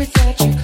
That you.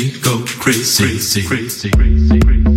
When crazy, take it from the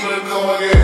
keep it going.